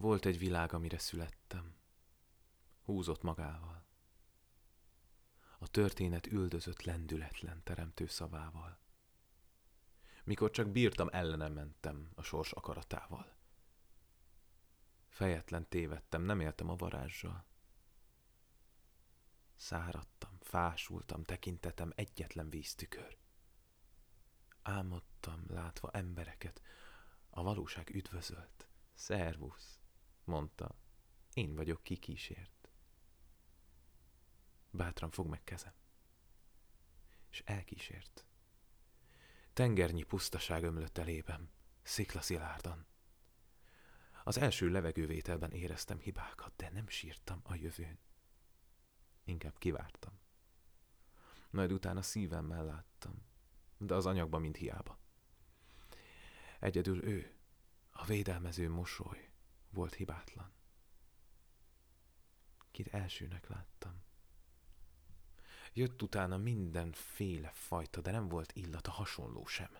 Volt egy világ, amire születtem. Húzott magával. A történet üldözött lendületlen teremtő szavával. Mikor csak bírtam, ellenem mentem a sors akaratával. Fejetlen tévedtem, nem éltem a varázsral. Száradtam, fásultam, tekintetem egyetlen víztükör. Álmodtam, látva embereket, a valóság üdvözölt. Szervusz, mondta, én vagyok ki kísért. Bátran fog meg kezem. És elkísért. Tengernyi pusztaság ömlött elében, sziklaszilárdan. Az első levegővételben éreztem hibákat, de nem sírtam a jövőn. Inkább kivártam. Majd utána szívemmel láttam, de az anyagban mind hiába. Egyedül ő, a védelmező mosoly volt hibátlan. Kit elsőnek láttam. Jött utána mindenféle fajta, de nem volt illata hasonló sem.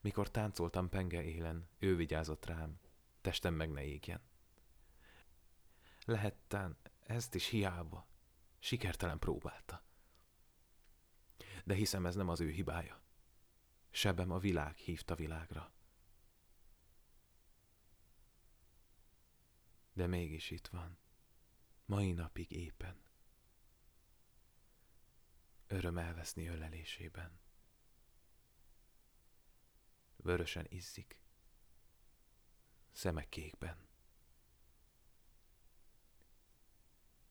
Mikor táncoltam penge élen, ő vigyázott rám, testem meg ne égjen. Lehettán ezt is hiába, sikertelen próbálta. De hiszem ez nem az ő hibája. Sebem a világ hívta világra. De mégis itt van, mai napig éppen. Öröm elveszni ölelésében. Vörösen izzik, szemek kékben.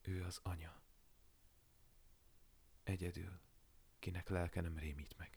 Ő az anya. Egyedül, kinek lelke nem rémít meg.